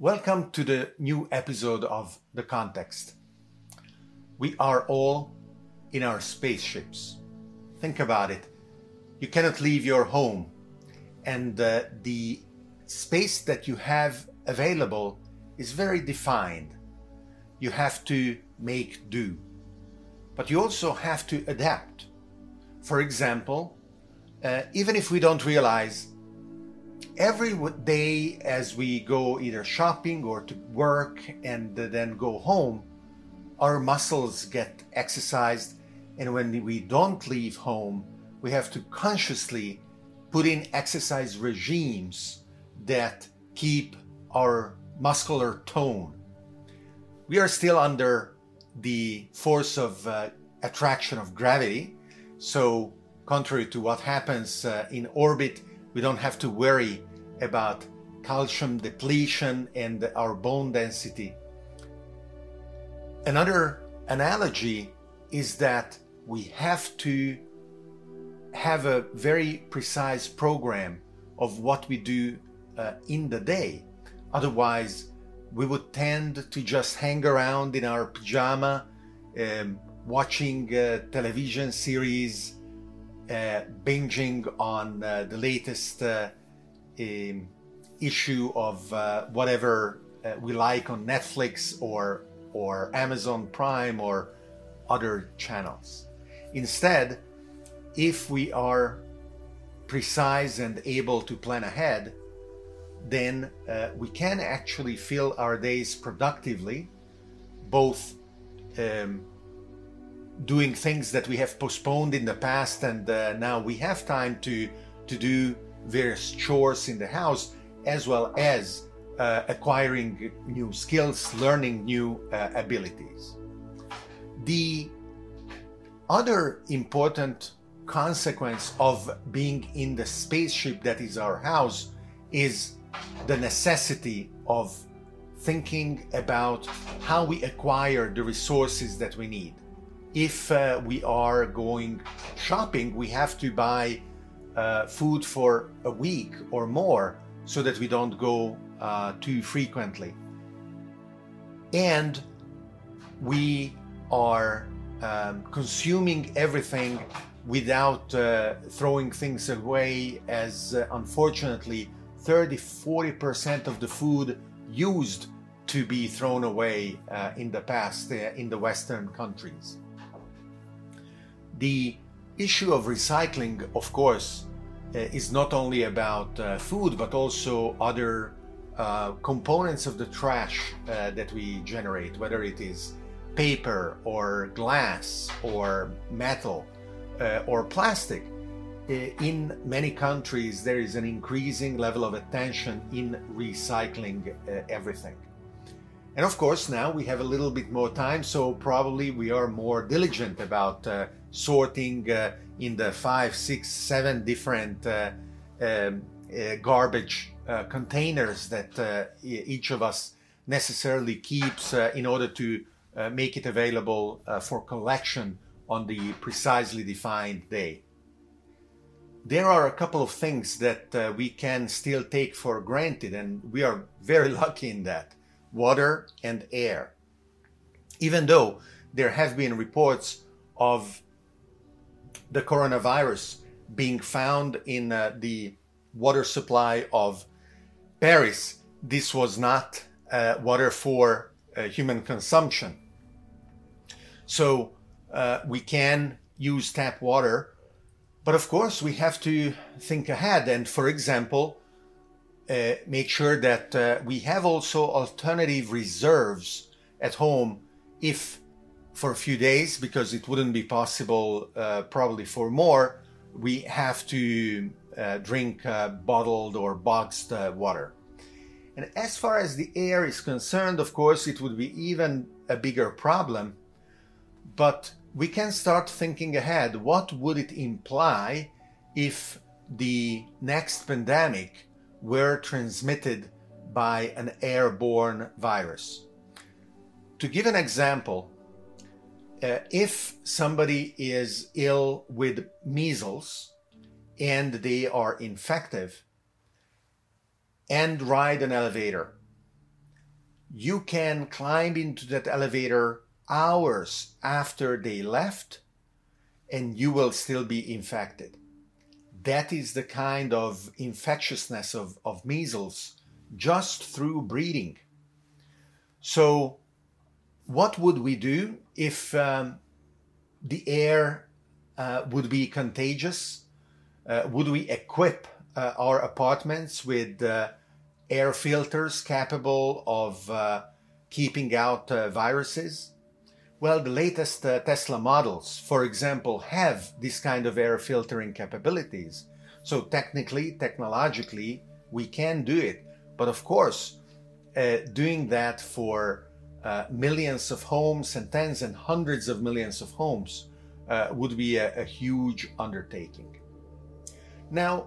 Welcome to the new episode of The Context. We are all in our spaceships. Think about it. You cannot leave your home, and uh, the space that you have available is very defined. You have to make do, but you also have to adapt. For example, uh, even if we don't realize every day as we go either shopping or to work and then go home, our muscles get exercised. And when we don't leave home, we have to consciously put in exercise regimes that keep our muscular tone. We are still under the force of uh, attraction of gravity. So, contrary to what happens uh, in orbit, we don't have to worry about calcium depletion and our bone density. Another analogy is that we have to have a very precise program of what we do uh, in the day. Otherwise, we would tend to just hang around in our pajama, um, watching uh, television series, uh, binging on uh, the latest uh, um, issue of uh, whatever uh, we like on Netflix or or Amazon Prime or other channels. Instead, if we are precise and able to plan ahead, then uh, we can actually fill our days productively, both um, doing things that we have postponed in the past and uh, now we have time to to do various chores in the house as well as uh, acquiring new skills learning new uh, abilities. The other important consequence of being in the spaceship that is our house is the necessity of thinking about how we acquire the resources that we need. If uh, we are going shopping, we have to buy uh, food for a week or more so that we don't go uh, too frequently. And we are um, consuming everything without uh, throwing things away, as uh, unfortunately 30 40% of the food used to be thrown away uh, in the past in the Western countries. The issue of recycling, of course, uh, is not only about uh, food but also other uh, components of the trash uh, that we generate, whether it is paper or glass or metal uh, or plastic. Uh, in many countries, there is an increasing level of attention in recycling everything. And of course, now we have a little bit more time, so probably we are more diligent about sorting uh, in the five, six, seven different uh, um, uh, garbage uh, containers that uh, each of us necessarily keeps in order to make it available for collection on the precisely defined day. There are a couple of things that we can still take for granted, and we are very lucky in that water, and air. Even though there have been reports of the coronavirus being found in uh, the water supply of Paris, this was not uh, water for uh, human consumption. So uh, we can use tap water, but of course we have to think ahead. And for example, uh, make sure that uh, we have also alternative reserves at home if for a few days because it wouldn't be possible uh, probably for more we have to uh, drink uh, bottled or boxed uh, water and as far as the air is concerned of course it would be even a bigger problem but we can start thinking ahead what would it imply if the next pandemic were transmitted by an airborne virus. To give an example, uh, if somebody is ill with measles and they are infective and ride an elevator, you can climb into that elevator hours after they left and you will still be infected. That is the kind of infectiousness of, of measles just through breathing. So, what would we do if um, the air uh, would be contagious? Uh, would we equip uh, our apartments with uh, air filters capable of uh, keeping out uh, viruses? Well, the latest Tesla models, for example, have this kind of air filtering capabilities. So technically, technologically, we can do it. But of course, doing that for uh, millions of homes and tens and hundreds of millions of homes uh, would be a, a huge undertaking. Now,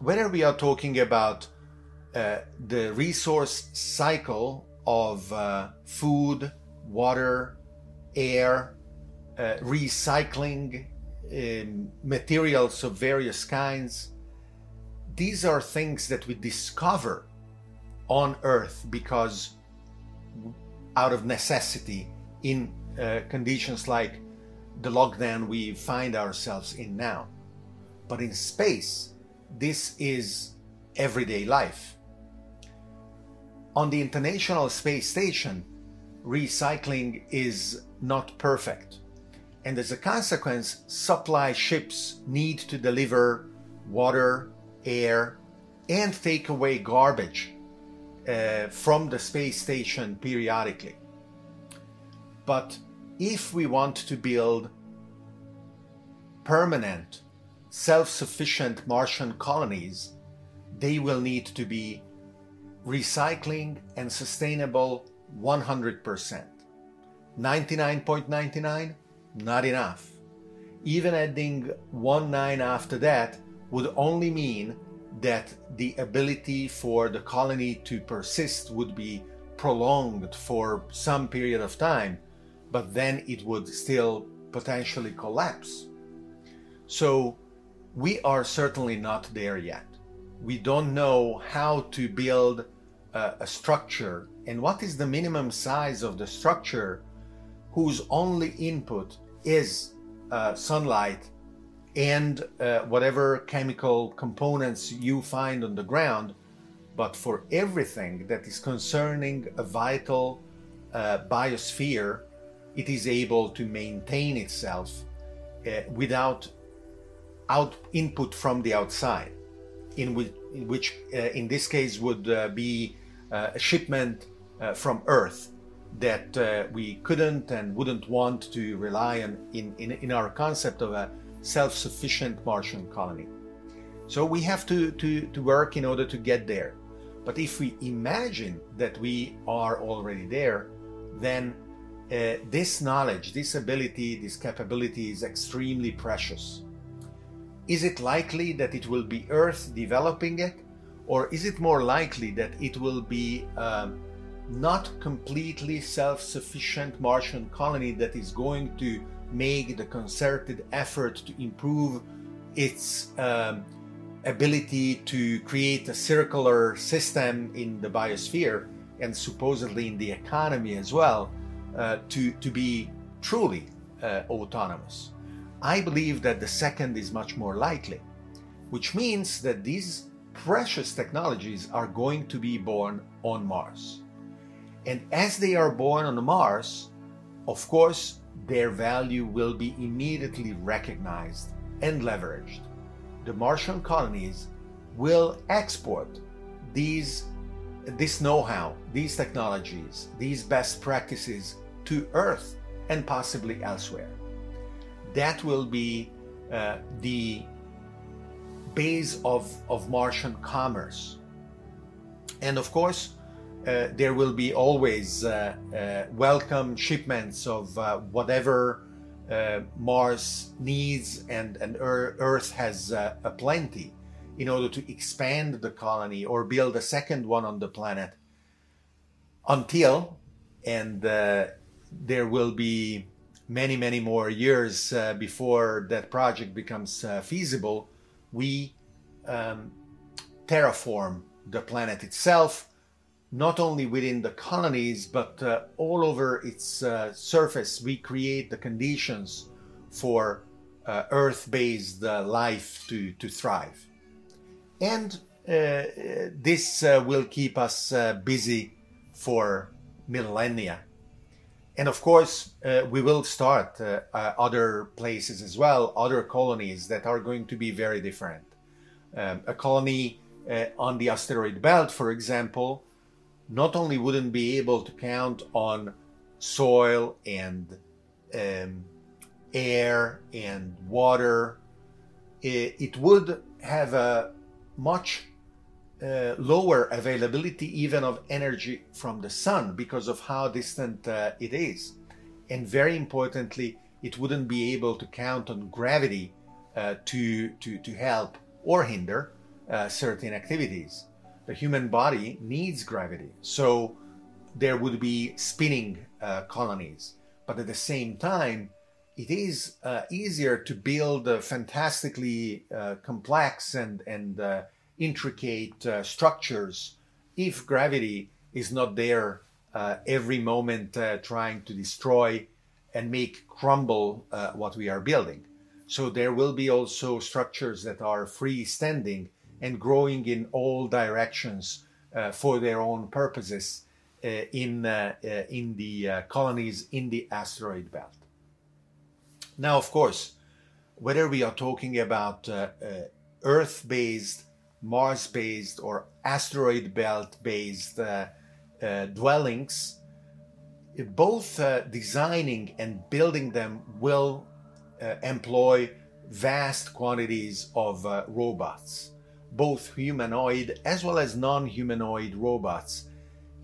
whether we are talking about uh, the resource cycle of uh, food, water, air, uh, recycling um, materials of various kinds. These are things that we discover on Earth because, out of necessity, in uh, conditions like the lockdown we find ourselves in now. But in space, this is everyday life. On the International Space Station, recycling is not perfect. And as a consequence, supply ships need to deliver water, air, and take away garbage uh, from the space station periodically. But if we want to build permanent, self sufficient Martian colonies, they will need to be recycling and sustainable 100%. 99.99 not enough. Even adding one nine after that would only mean that the ability for the colony to persist would be prolonged for some period of time, but then it would still potentially collapse. So we are certainly not there yet. We don't know how to build a, a structure and what is the minimum size of the structure whose only input is uh, sunlight and uh, whatever chemical components you find on the ground, but for everything that is concerning a vital uh, biosphere, it is able to maintain itself uh, without out input from the outside, in which, in, which, uh, in this case would uh, be a shipment from Earth that uh, we couldn't and wouldn't want to rely on in, in, in our concept of a self-sufficient Martian colony. So we have to, to, to work in order to get there. But if we imagine that we are already there, then uh, this knowledge, this ability, this capability is extremely precious. Is it likely that it will be Earth developing it? Or is it more likely that it will be um, not completely self sufficient Martian colony that is going to make the concerted effort to improve its um, ability to create a circular system in the biosphere and supposedly in the economy as well uh, to, to be truly uh, autonomous. I believe that the second is much more likely, which means that these precious technologies are going to be born on Mars. And as they are born on Mars, of course, their value will be immediately recognized and leveraged. The Martian colonies will export these, this know how, these technologies, these best practices to Earth and possibly elsewhere. That will be uh, the base of, of Martian commerce. And of course, uh, there will be always uh, uh, welcome shipments of uh, whatever Mars needs and, and Earth has a plenty in order to expand the colony or build a second one on the planet. Until, and there will be many, many more years before that project becomes feasible, we um, terraform the planet itself not only within the colonies, but uh, all over its uh, surface, we create the conditions for uh, Earth based uh, life to, to thrive. And uh, this uh, will keep us busy for millennia. And of course, we will start other places as well, other colonies that are going to be very different. Um, a colony on the asteroid belt, for example, not only wouldn't be able to count on soil and um, air and water, it, it, would have a much uh, lower availability even of energy from the sun because of how distant uh, it is. And very importantly, it wouldn't be able to count on gravity uh, to, to, to help or hinder uh, certain activities the human body needs gravity. So there would be spinning uh, colonies. But at the same time, it is uh, easier to build uh, fantastically uh, complex and, and uh, intricate uh, structures if gravity is not there every moment trying to destroy and make crumble what we are building. So there will be also structures that are freestanding and growing in all directions uh, for their own purposes uh, in, uh, uh in the uh, colonies in the asteroid belt. Now, of course, whether we are talking about uh, Earth based, Mars based, or asteroid belt based dwellings, both designing and building them will employ vast quantities of robots both humanoid as well as non humanoid robots.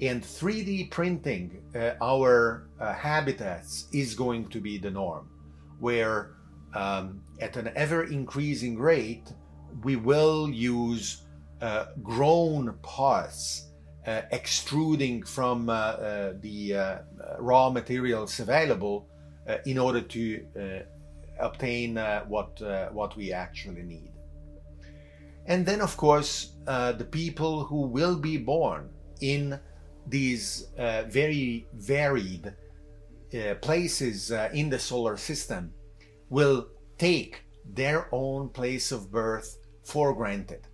And 3D printing uh, our uh, habitats is going to be the norm, where um, at an ever increasing rate, we will use uh, grown parts uh, extruding from uh, uh, the raw materials available in order to obtain what, what we actually need. And then, of course, uh, the people who will be born in these uh, very varied uh, places uh, in the solar system will take their own place of birth for granted.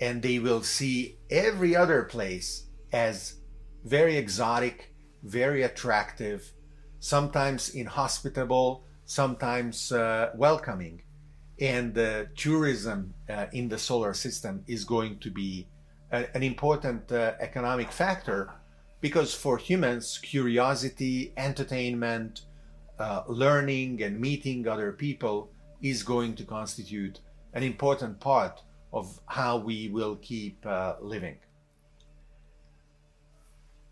And they will see every other place as very exotic, very attractive, sometimes inhospitable, sometimes uh, welcoming and the tourism uh, in the solar system is going to be a, an important uh, economic factor because for humans curiosity entertainment uh, learning and meeting other people is going to constitute an important part of how we will keep uh, living.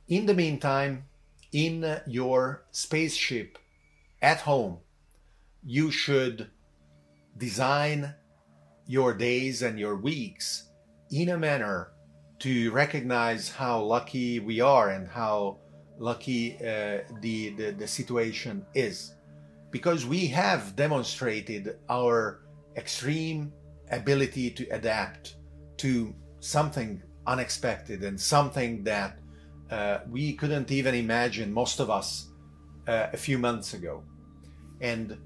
In the meantime in your spaceship at home you should design your days and your weeks in a manner to recognize how lucky we are and how lucky uh, the, the, the situation is. Because we have demonstrated our extreme ability to adapt to something unexpected and something that uh, we couldn't even imagine, most of us, uh, a few months ago. And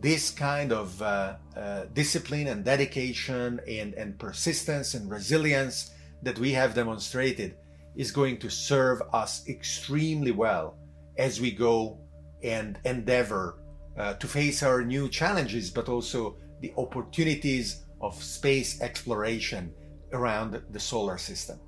this kind of uh, uh, discipline and dedication and, and persistence and resilience that we have demonstrated is going to serve us extremely well as we go and endeavor uh, to face our new challenges, but also the opportunities of space exploration around the solar system.